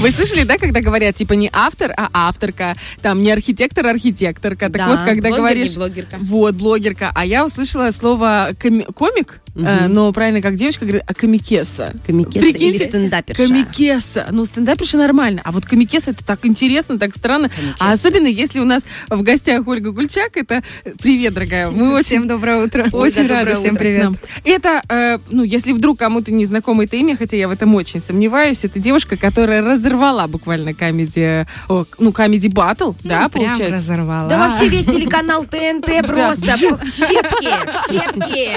Вы слышали, да, когда говорят, типа, не автор, а авторка, там, не архитектор, а архитекторка. Так Да, вот, когда блогер, говоришь... блогерка. Вот, блогерка. А я услышала слово коми- комик, э, но правильно, как девочка говорит, а комикеса. Комикеса Прикиньте? или стендаперша. Комикеса. Ну, стендаперша нормально. А вот комикеса это так интересно, так странно. А особенно, если у нас в гостях Ольга Гульчак, это... Привет, дорогая. Мы очень Всем доброе утро. очень доброе рада. Всем привет. нам. Это, э, ну, если вдруг кому-то не знакомо это имя, хотя я в этом очень сомневаюсь, это девушка, которая разорвала буквально комедий, о, ну, комедий батл, да, Ну, прям получается? разорвала. Да вообще весь телеканал ТНТ просто в щепки, в щепки.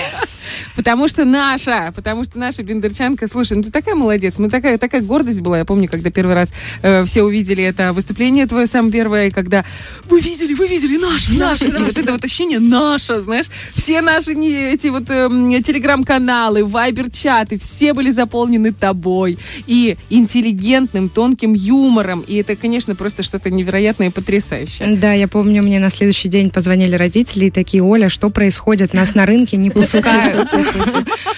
Потому что наша, потому что наша Бендерчанка, слушай, ну ты такая молодец, мы такая, такая гордость была, я помню, когда первый раз э, все увидели это выступление твое самое первое, и когда вы видели, вы видели, наше, наше, И вот это вот ощущение наше, знаешь, все наши не, эти вот эм, телеграм-каналы, вайбер-чаты, все были заполнены тобой и интеллигентным, тонким юмором, и это, конечно, просто что-то невероятное и потрясающее. Да, я помню, мне на следующий день позвонили родители и такие, Оля, что происходит? Нас на рынке не пускают.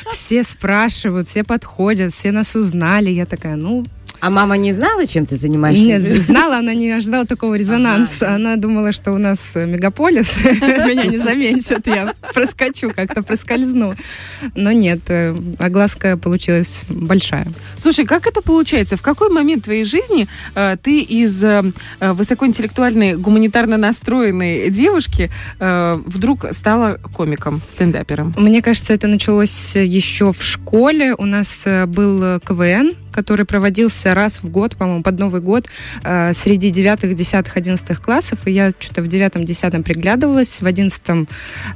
Все спрашивают, все подходят, все нас узнали. Я такая, ну, А мама не знала, чем ты занимаешься? нет, знала, она не ожидала такого резонанса. Она думала, что у нас э, мегаполис, меня не заметят, я проскочу, как-то проскользну. Но нет, э, огласка получилась большая. Слушай, как это получается? В какой момент твоей жизни э, ты из э, высокоинтеллектуальной, гуманитарно настроенной девушки э, вдруг стала комиком, стендапером? Мне кажется, это началось еще в школе. У нас был КВН, который проводился раз в год, по-моему, под Новый год э, среди девятых, десятых, одиннадцатых классов. И я что-то в девятом, десятом приглядывалась, в одиннадцатом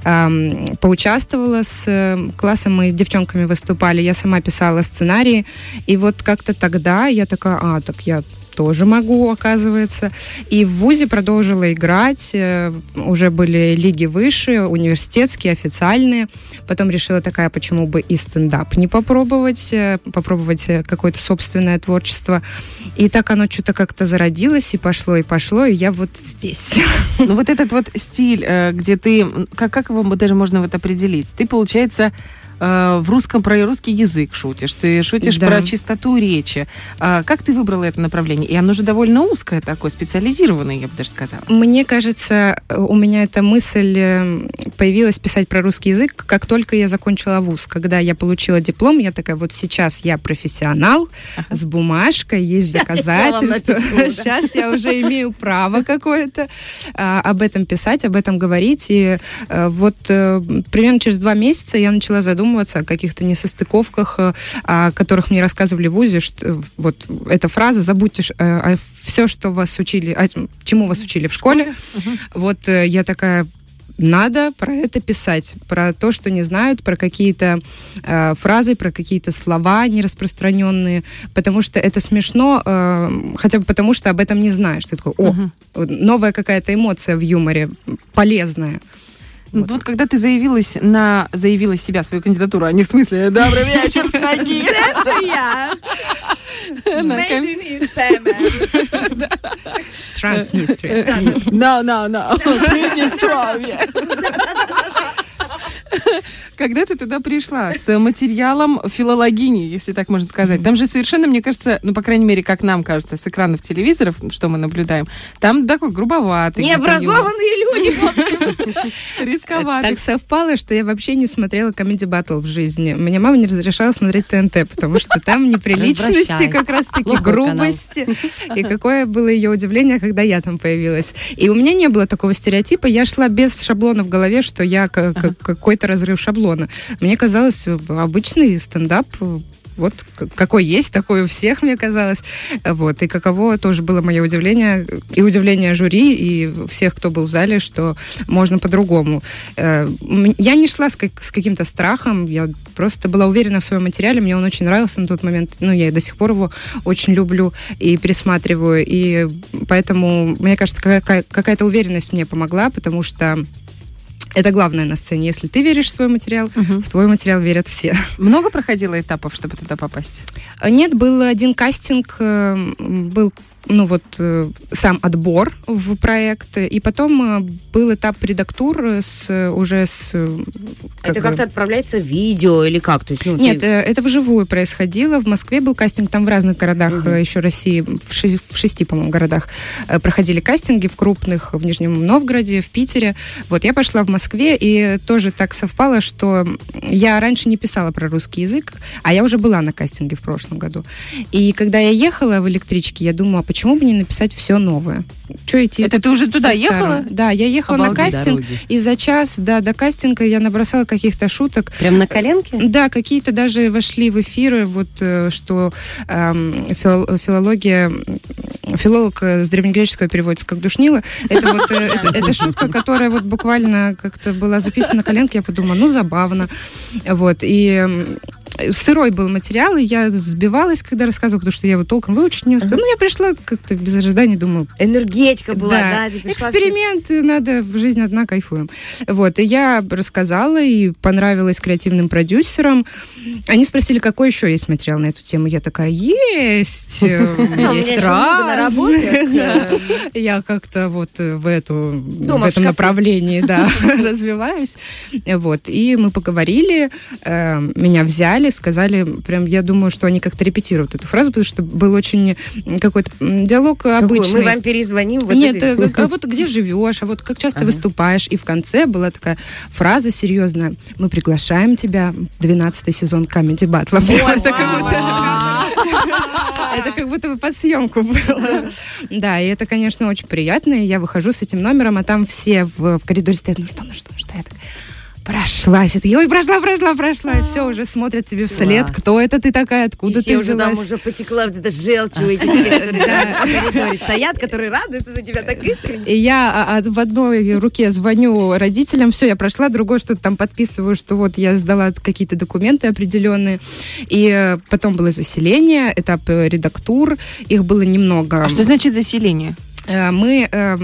эм, поучаствовала с э, классом, мы девчонками выступали. Я сама писала сценарии. И вот как-то тогда я такая, а, так я тоже могу, оказывается. И в ВУЗе продолжила играть. э, Уже были лиги выше, университетские, официальные. Потом решила такая, почему бы и стендап не попробовать, э, попробовать э, какое-то собственное творчество. И так оно что-то как-то зародилось, и пошло, и пошло, и я вот здесь. Ну вот этот вот стиль, где ты, как, как его даже можно вот определить? Ты, получается, э, в русском про русский язык шутишь, ты шутишь Да. про чистоту речи. А Как ты выбрала это направление? И оно же довольно узкое такое, специализированное, я бы даже сказала. Мне кажется, у меня эта мысль э, появилась писать про русский язык, как только я закончила вуз. Когда я получила диплом, я такая, вот сейчас я профессионал с бумажкой, есть я доказательства. напишу, да. Сейчас я уже имею право какое-то а, об этом писать, об этом говорить. И э, вот примерно через два месяца я начала задумываться о каких-то несостыковках, э, о которых мне рассказывали в ВУЗе. Что, э, вот эта фраза «забудьте все, что вас учили, о чему вас учили в школе». Вот э, я такая, надо про это писать, про то, что не знают, про какие-то э, фразы, про какие-то слова нераспространенные, потому что это смешно, э, хотя бы потому, что об этом не знаешь. Ты такой, о, новая какая-то эмоция в юморе, полезная. Ну, Вот. когда ты заявилась на заявила себя свою кандидатуру, а не в смысле добрый вечер с ноги. Это я. Made in Hispania. Transnistria. No, no, no. Приднестровье. Когда ты туда пришла с материалом филологини, если так можно сказать, там же совершенно, мне кажется, ну, по крайней мере, как нам кажется, с экранов телевизоров, что мы наблюдаем, там такой грубоватый. Необразованные люди. Рисковатый. Так совпало, что я вообще не смотрела комедий батл в жизни. Мне мама не разрешала смотреть ТНТ, потому что там неприличности, как раз-таки грубости. И какое было ее удивление, когда я там появилась. И у меня не было такого стереотипа. Я шла без шаблона в голове, что я какой-то разрыв шаблона. Мне казалось, обычный стендап вот какой есть, такой у всех, мне казалось. Вот. И каково тоже было мое удивление, и удивление жюри, и всех, кто был в зале, что можно по-другому. Э, Я не шла с, как- с каким-то страхом, я просто была уверена в своем материале, мне он очень нравился на тот момент, ну, я и до сих пор его очень люблю и пересматриваю, и поэтому, мне кажется, какая- какая-то уверенность мне помогла, потому что Это главное на сцене. Если ты веришь в свой материал, Мгм. в твой материал верят все. Много проходило этапов, чтобы туда попасть? Нет, был один кастинг, э, был ну вот э, сам отбор в проект, и потом э, был этап редактур с э, уже с как Это как-то отправляется видео или как? То есть, ну, Нет, ты- это вживую происходило. В Москве был кастинг, там в разных городах э, еще России, в, ши- в шести, по-моему, городах проходили кастинги, в крупных, в Нижнем Новгороде, в Питере. Вот я пошла в Москве, и тоже так совпало, что я раньше не писала про русский язык, а я уже была на кастинге в прошлом году. И когда я ехала в электричке, я думала, почему бы не написать все новое? Че идти? Это ты уже туда ехала? Да, я ехала на Обалдеть. кастинг, и за час да, до кастинга я набросала каких-то шуток, Прям на коленке? да, какие-то даже вошли в эфиры, вот э, что эм, фил- филология, филолог э, с древнегреческого переводится как душнила. Это вот э, это, это шутка, которая вот буквально как-то была записана на коленке. Я подумала, ну забавно, вот и сырой был материал, и я сбивалась, когда рассказывала, потому что я его толком выучить не успела. Ну, я пришла как-то без ожиданий, думаю, Энергетика была, да? да, эксперимент, надо, жизнь одна, кайфуем. Вот, и я рассказала, и понравилась креативным продюсерам. Они спросили, какой еще есть материал на эту тему. Я такая, есть, э, есть раз. Я как-то вот в, эту, в этом направлении, да, развиваюсь. Вот, и мы поговорили, э, меня взяли, сказали, прям, я думаю, что они как-то репетируют эту фразу, потому что был очень какой-то диалог Какой? обычный. Мы вам перезвоним. вот Нет, это- э, а вот где живешь, а вот как часто Ага. выступаешь. И в конце была такая фраза серьезная. Мы приглашаем тебя в 12 сезон Comedy Battle. Это как будто- Это как будто бы под съемку было. Да, и это, конечно, очень приятно. И я выхожу с этим номером, а там все в, в коридоре стоят, ну что, ну что, ну что, я так прошла. Все такие, ой, прошла, прошла, прошла. И все, уже смотрят тебе вслед. Класс. Кто это ты такая, И откуда все ты уже там взялась? уже потекла вот эта желчь у этих, которые стоят, которые радуются за тебя так искренне. И я а, а, в одной руке звоню родителям, все, я прошла, другой что-то там подписываю, что вот я сдала какие-то документы определенные. И э, потом было заселение, этап э, редактур, их было немного. А что значит заселение? Э, Мы э,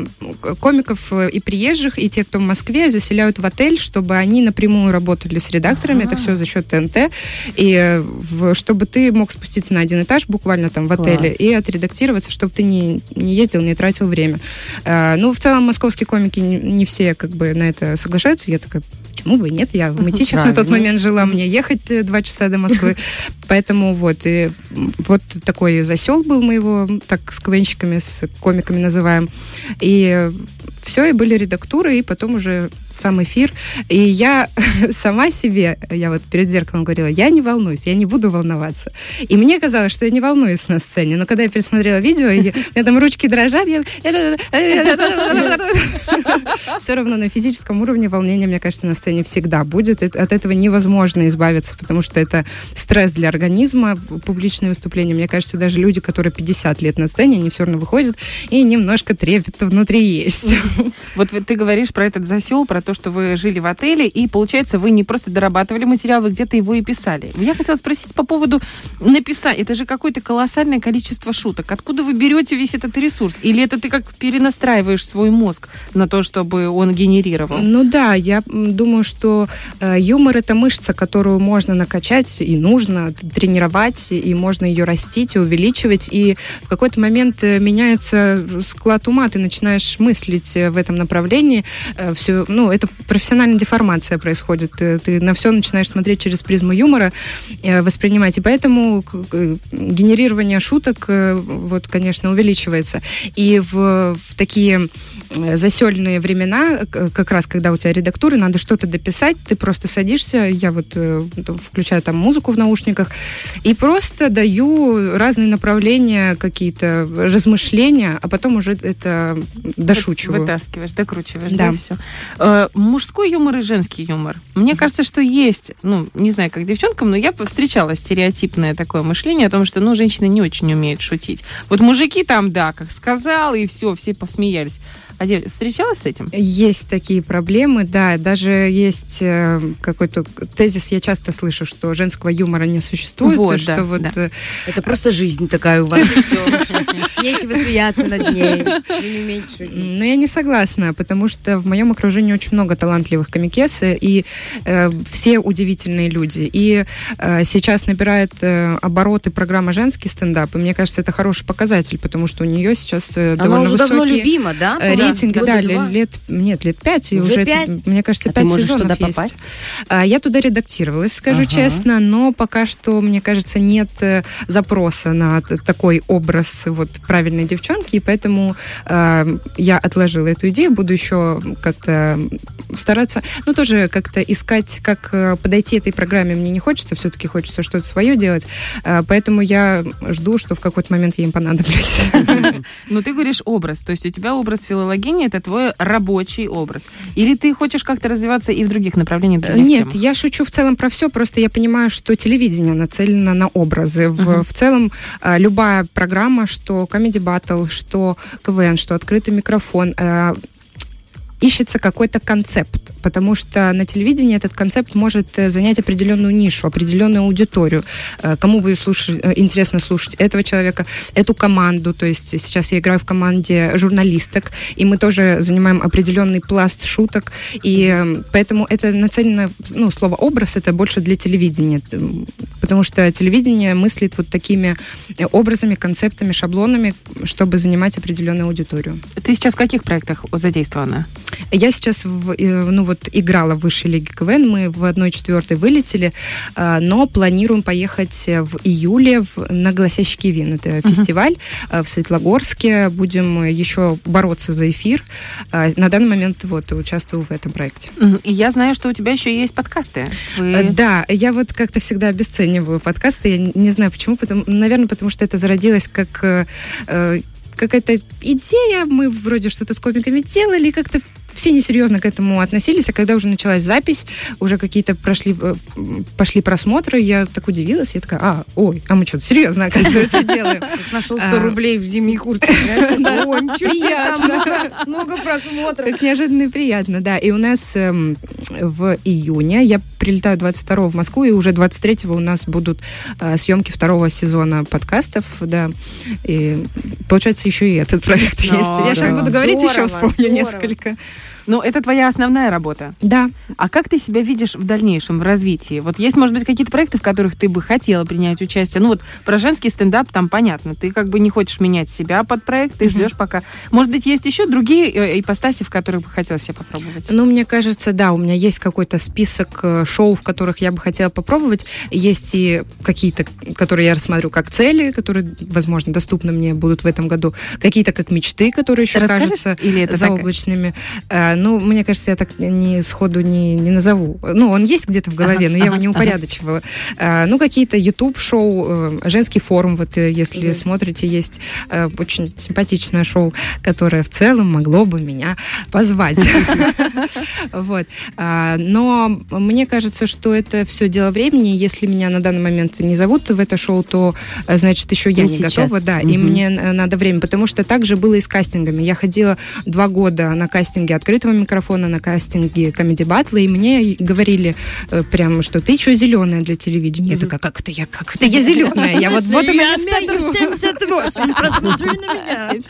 комиков э, и приезжих, и те, кто в Москве, заселяют в отель, чтобы они напрямую работали с редакторами. Это все за счет ТНТ. И в- чтобы ты мог спуститься на один этаж буквально там в отеле Класс. и отредактироваться, чтобы ты не, не ездил, не тратил время. Э, Ну, в целом, московские комики не, не все как бы на это соглашаются. Я такая, почему бы и нет? Я в Мытищах на тот момент жила, мне ехать э, два часа до Москвы. Поэтому вот, и вот такой засел был мы его, так, с КВНщиками, с комиками называем. И все, и были редактуры, и потом уже сам эфир. И я сама себе, я вот перед зеркалом говорила, я не волнуюсь, я не буду волноваться. И мне казалось, что я не волнуюсь на сцене. Но когда я пересмотрела видео, и я- у меня там ручки дрожат, я... Все равно на физическом уровне волнение, мне кажется, на сцене всегда будет. От этого невозможно избавиться, потому что это стресс для организма, публичные выступления. Мне кажется, даже люди, которые 50 лет на сцене, они все равно выходят, и немножко трепет внутри есть. Вот ты говоришь про этот засел, про то, что вы жили в отеле, и, получается, вы не просто дорабатывали материал, вы где-то его и писали. Я хотела спросить по поводу написания. Это же какое-то колоссальное количество шуток. Откуда вы берете весь этот ресурс? Или это ты как перенастраиваешь свой мозг на то, чтобы он генерировал? Ну да, я м, думаю, что э, юмор это мышца, которую можно накачать и нужно тренировать, и можно ее растить и увеличивать. И в какой-то момент э, меняется склад ума, ты начинаешь мыслить э, в этом направлении. все, ну, это профессиональная деформация происходит. Э, Ты на все начинаешь смотреть через призму юмора, э, воспринимать. И поэтому генерирование шуток, э, вот, конечно, увеличивается. И в, в такие э, засельные времена, как раз когда у тебя редактуры, надо что-то дописать, ты просто садишься, я вот э, включаю там музыку в наушниках, и просто даю разные направления, какие-то размышления, а потом уже это дошучиваю. Вытаскиваешь, докручиваешь, Да. да, все. мужской юмор и женский юмор. Мне кажется, что есть, ну, не знаю, как девчонкам, но я встречала стереотипное такое мышление о том, что, ну, женщины не очень умеют шутить. Вот мужики там, да, как сказал, и все, все посмеялись. А встречалась с этим? Есть такие проблемы, да. Даже есть э, какой-то тезис, я часто слышу, что женского юмора не существует. Вот, что да, вот да. э, Это просто жизнь такая у вас. и. Нечего смеяться над ней. Но я не согласна, потому что в моем окружении очень много талантливых комикес, и э, все удивительные люди. И сейчас набирает обороты программа «Женский стендап», и мне кажется, это хороший показатель, потому что у нее сейчас э, Она довольно уже давно высокие любима, да? Э, Да, да, лет, нет, лет пять, и Уже уже, пять? мне кажется, А пять сезонов туда есть. попасть? А, Я туда редактировалась, скажу Ага. честно, но пока что, мне кажется, нет э, запроса на такой образ вот правильной девчонки, и поэтому э, я отложила эту идею, буду еще как-то стараться, ну, тоже как-то искать, как э, подойти этой программе мне не хочется, все-таки хочется что-то свое делать, Э, поэтому я жду, что в какой-то момент я им понадоблюсь. Ну, ты говоришь образ, то есть у тебя образ филологини это твой рабочий образ. Или ты хочешь как-то развиваться и в других направлениях, других Нет, темах? я шучу в целом про все, просто я понимаю, что телевидение нацелено на образы. В, Мгм. в целом а, любая программа, что Comedy Battle, что КВН, что открытый микрофон, а, ищется какой-то концепт, потому что на телевидении этот концепт может э, занять определенную нишу, определенную аудиторию. Э, Кому будет слушать, э, интересно слушать этого человека, эту команду. То есть сейчас я играю в команде журналисток, и мы тоже занимаем определенный пласт шуток, и э, поэтому это нацелено, ну, слово образ это больше для телевидения, потому что телевидение мыслит вот такими э, образами, концептами, шаблонами, чтобы занимать определенную аудиторию. Ты сейчас в каких проектах задействована? Я сейчас, в, э, ну вот, играла в высшей лиге КВН, мы в 1-4 вылетели, а, но планируем поехать э, в июле в, на «Гласящий Кивин». Это фестиваль а, в Светлогорске. Будем э, еще бороться за эфир. На данный момент вот участвую в этом проекте. Мгм. И я знаю, что у тебя еще есть подкасты. Вы- Э, Да, я вот как-то всегда обесцениваю подкасты. Я не- не знаю почему. Потому, наверное, потому что это зародилось как э, э, какая-то идея. Мы вроде что-то с комиками делали, как-то все несерьезно к этому относились, а когда уже началась запись, уже какие-то прошли, э, пошли просмотры, я так удивилась, я такая, а, ой, а мы что-то серьезно, оказывается, делаем. Нашел А. 100 рублей в зимней куртке. много- просмотров. Как неожиданно и приятно, да. И у нас эм, в июне, я прилетаю 22 в Москву, и уже 23 у нас будут э, съемки второго сезона подкастов, да. И получается, еще и этот проект есть. Я сейчас буду говорить, еще вспомню несколько. Ну, это твоя основная работа. Да. А как ты себя видишь в дальнейшем, в развитии? Вот есть, может быть, какие-то проекты, в которых ты бы хотела принять участие? Ну вот про женский стендап там понятно. Ты как бы не хочешь менять себя под проект, ты ждешь пока. Может быть, есть еще другие э, ипостаси, в которых бы хотела себя попробовать? Ну, мне кажется, да, у меня есть какой-то список э, шоу, в которых я бы хотела попробовать. Есть и какие-то, которые я рассмотрю как цели, которые, возможно, доступны мне будут в этом году. Какие-то как мечты, которые еще Расскажешь? кажутся Или это заоблачными. А, ну, мне кажется, я так не сходу не, не назову. Ну, он есть где-то в голове, но я его не упорядочивала. А, ну, какие-то YouTube-шоу, э, женский форум, вот э, если смотрите, есть э, очень симпатичное шоу, которое в целом могло бы меня позвать. Вот. А, Но мне кажется, что это все дело времени. Если меня на данный момент не зовут в это шоу, то значит еще я Не готова, да, и мне надо время, потому что так же было и с кастингами. Я ходила два года на кастинге открытого микрофона, на кастинге Comedy Battle, и мне говорили э, прям, что ты что зеленая для телевидения. Я такая, как это я, как это я зеленая? Я вот вот она стою. 78, посмотри на меня.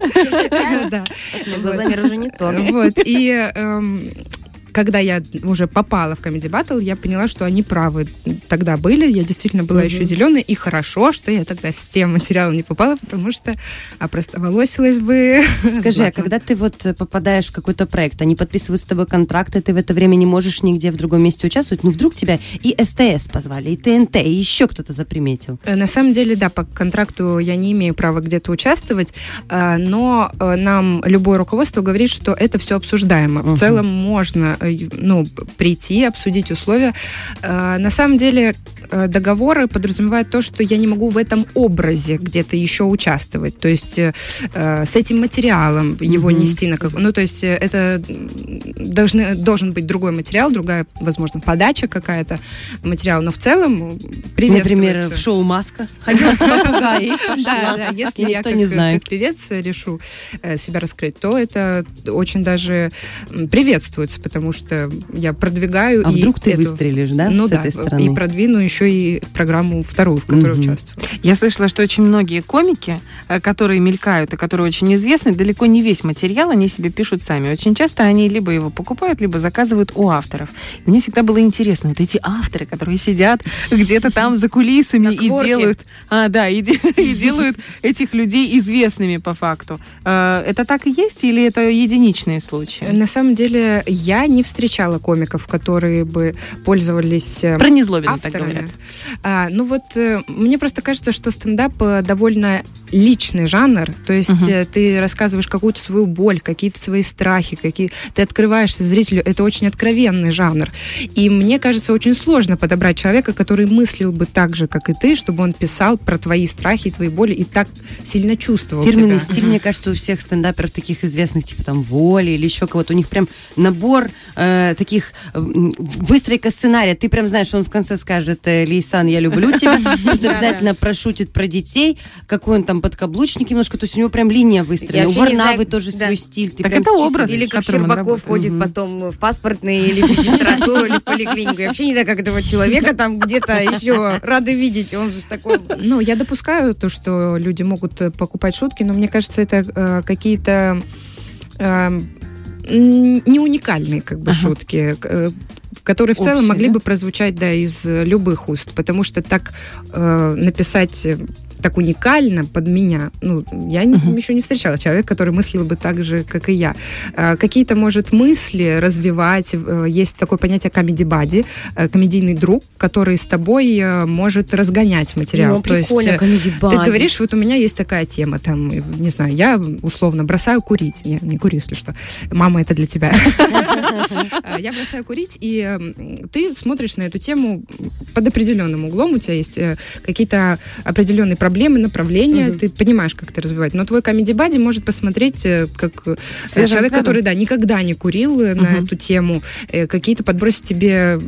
75. Да. Глазами уже не то. Вот, и эм, когда я уже попала в Comedy Battle, я поняла, что они правы тогда были. Я действительно была Мгм. еще зеленой, и хорошо, что я тогда с тем материалом не попала, потому что опростоволосилась бы. Скажи, а когда ты вот попадаешь в какой-то проект, они подписывают с тобой контракты, ты в это время не можешь нигде в другом месте участвовать, ну вдруг тебя и СТС позвали, и ТНТ, и еще кто-то заприметил. Э, На самом деле, да, по контракту я не имею права где-то участвовать, э, но э, нам любое руководство говорит, что это все обсуждаемо. Мгм. В целом можно ну, прийти, обсудить условия. Э, На самом деле э, договоры подразумевают то, что я не могу в этом образе где-то еще участвовать. То есть э, э, с этим материалом его Мгм. нести на как... Ну, то есть э, это должны, должен быть другой материал, другая, возможно, подача какая-то материала. Но в целом приветствуется. Например, в шоу «Маска» ходила с попугаей, Да, пошла. да, если я как, не знает. как певец решу э, себя раскрыть, то это очень даже приветствуется, потому что я продвигаю А и вдруг ты эту- выстрелишь, да, ну с да, этой и стороны? продвину еще и программу вторую, в которой Мгм. участвую. Я слышала, что очень многие комики, э, которые мелькают и которые очень известны, далеко не весь материал они себе пишут сами. Очень часто они либо его покупают, либо заказывают у авторов. И мне всегда было интересно, вот эти авторы, которые сидят где-то там за кулисами и делают, а, да, и, и делают этих людей известными по факту. Э, Это так и есть или это единичные случаи? На самом деле я не встречала комиков, которые бы пользовались э, Про незлобина так говорят. А, ну вот э, мне просто кажется, что стендап э, довольно личный жанр. То есть э, ты рассказываешь какую-то свою боль, какие-то свои страхи, какие ты открываешься зрителю. Это очень откровенный жанр. И мне кажется, очень сложно подобрать человека, который мыслил бы так же, как и ты, чтобы он писал про твои страхи, твои боли и так сильно чувствовал Фирменный тебя. стиль, мне кажется, у всех стендаперов таких известных, типа там Воли или еще кого-то, у них прям набор э, таких э, выстройка сценария. Ты прям знаешь, он в конце скажет, э, Лейсан, я люблю тебя. Тут обязательно прошутит про детей, какой он там подкаблучник немножко. То есть у него прям линия выстроена. У Варнавы тоже свой стиль. Так это образ. Или с как Щербаков ходит потом в паспортный или в регистратуру, или в поликлинику. Я вообще не знаю, как этого человека там где-то еще рады видеть. Он же такой... Ну, я допускаю то, что люди могут покупать шутки, но мне кажется, это э, какие-то э, м, не уникальные как бы Ага. шутки, э, которые в целом Общие, могли да? бы прозвучать да из любых уст, потому что так э, написать э, так уникально под меня, ну, я Мгм. еще не встречала человека, который мыслил бы так же, как и я. Э, Какие-то, может, мысли развивать. Э, Есть такое понятие buddy, э, комедийный друг, который с тобой э, может разгонять материал. Ну, То есть, ты говоришь, вот у меня есть такая тема, там, не знаю, я условно бросаю курить. Не, не курю, если что. Мама, это для тебя. А, Я бросаю курить, и ты смотришь на эту тему под определенным углом. У тебя есть какие-то определенные проблемы, направления. Мгм. Ты понимаешь, как это развивать. Но твой комеди бади может посмотреть э, как э, Свежим человек, взглядом. который, да, никогда не курил э, на эту тему, какие-то подбросить тебе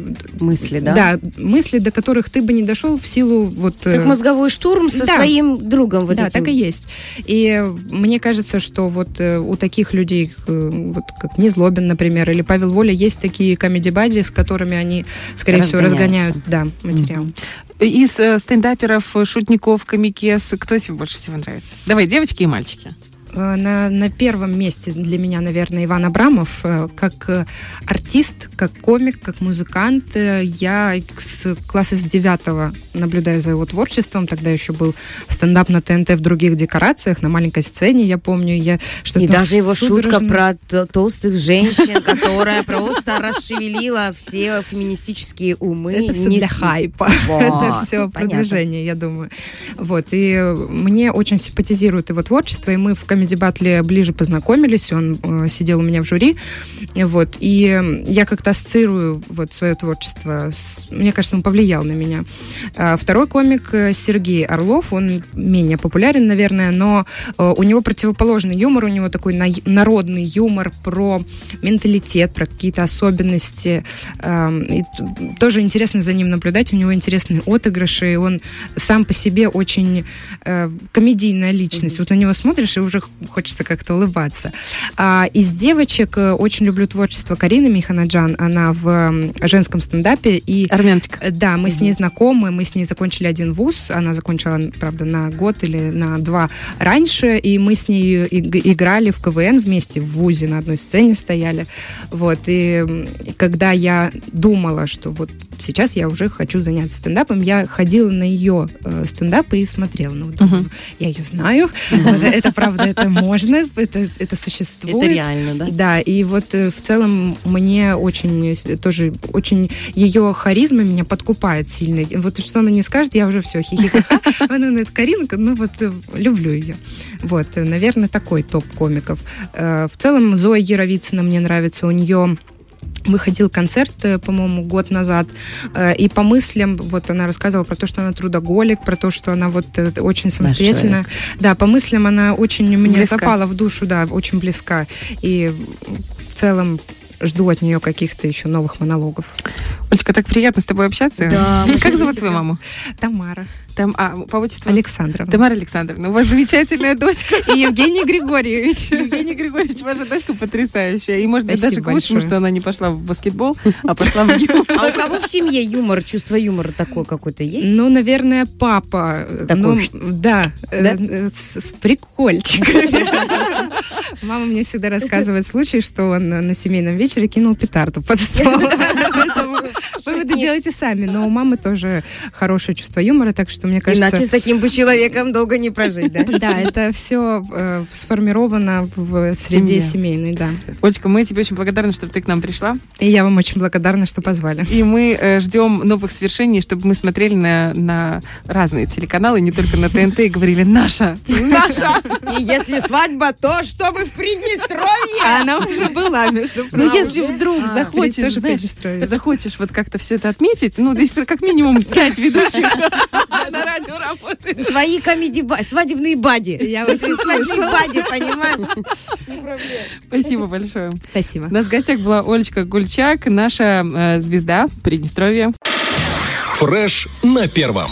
мысли, да? да, мысли, до которых ты бы не дошел в силу вот... Как мозговой штурм со да. своим другом. Вот да, этим. так и есть. И мне кажется, что вот у таких людей, вот как Незлобин, например, или Павел Воля, есть такие комедий бади, с которыми они, скорее всего, разгоняют да, материал. Из э, стендаперов, э, шутников, комикес, кто тебе больше всего нравится? Давай, девочки и мальчики. Э, На, на первом месте для меня, наверное, Иван Абрамов. Э, Как э, артист, как комик, как музыкант. Я с класса с девятого наблюдаю за его творчеством. Тогда еще был стендап на ТНТ в других декорациях, на маленькой сцене, я помню. Я что-то И даже его шутка судорожно- про т- толстых женщин, которая просто расшевелила все феминистические умы. Это все для хайпа. Это все продвижение, я думаю. Вот. И мне очень симпатизирует его творчество, и мы в Comedy Battle ближе познакомились. Он э, сидел у меня в жюри. Вот. И э, я как-то ассоциирую вот свое творчество. с- Мне кажется, он повлиял на меня. А Второй комик э, Сергей Орлов. Он менее популярен, наверное, но э, у него противоположный юмор. У него такой на- народный юмор про менталитет, про какие-то особенности. Эм, и тоже интересно за ним наблюдать. У него интересные отыгрыши. и Он сам по себе очень э, комедийная личность. Вот на него смотришь, и уже хочется как-то улыбаться. А из девочек э, очень люблю творчество Карины Миханаджан. Она в женском стендапе. И Армяночка. Э, Да, мы с ней знакомы, мы с ней закончили один вуз, она закончила, правда, на год или на два раньше, и мы с ней иг- играли в КВН вместе в вузе, на одной сцене стояли, вот, и когда я думала, что вот сейчас я уже хочу заняться стендапом, я ходила на ее э, стендапы и смотрела, ну, думаю, Мгм. я ее знаю, это правда, это можно, это, это существует. Это реально, да? Да, и вот э, в целом мне очень тоже очень ее харизма меня подкупает сильно. Вот что она не скажет, я уже все хихикаха. Ну, ну, это Каринка, ну вот э, люблю ее. Вот, э, наверное, такой топ комиков. В целом Зоя Яровицына мне нравится, у нее выходил концерт, э, по-моему, год назад, э, и по мыслям, вот она рассказывала про то, что она трудоголик, про то, что она вот э, очень самостоятельная. Да, по мыслям она очень мне Близка. запала в душу, да, очень близка. И в целом жду от нее каких-то еще новых монологов. Олечка, так приятно с тобой общаться. Да, Как зовут твою маму? Тамара Там, а, по отчеству? Александровна. Тамара Александровна, у вас замечательная дочка. И Евгений Григорьевич. Евгений Григорьевич, ваша дочка потрясающая. И, может быть, даже к лучшему, что она не пошла в баскетбол, а пошла в юмор. А у кого в семье юмор, чувство юмора такое какое-то есть? Ну, наверное, папа. Такой. ну, да, э, Да? с, с прикольчиками. Мама мне всегда рассказывает случай, что он на семейном вечере кинул петарду под стол. Выводы делайте сами. Но у мамы тоже хорошее чувство юмора, так что мне Иначе с кажется... таким бы человеком долго не прожить, да? Да, это все сформировано в среде семейной, да. Олечка, мы тебе очень благодарны, что ты к нам пришла. И я вам очень благодарна, что позвали. И мы э, ждем новых свершений, чтобы мы смотрели на, на разные телеканалы, не только на ТНТ, и говорили «Наша! Наша!» И если свадьба, то чтобы в Приднестровье! Она уже была, между Ну, А, если вдруг А, захочешь, знаешь, Приднестровье. Захочешь вот как-то все это отметить, ну, здесь как минимум пять ведущих на радио работает. Твои комеди свадебные бади. Я вас Ты свадебные бади, понимаешь? Спасибо большое. Спасибо. У нас в гостях была Олечка Гульчак, наша э, звезда Приднестровья. Фреш на первом.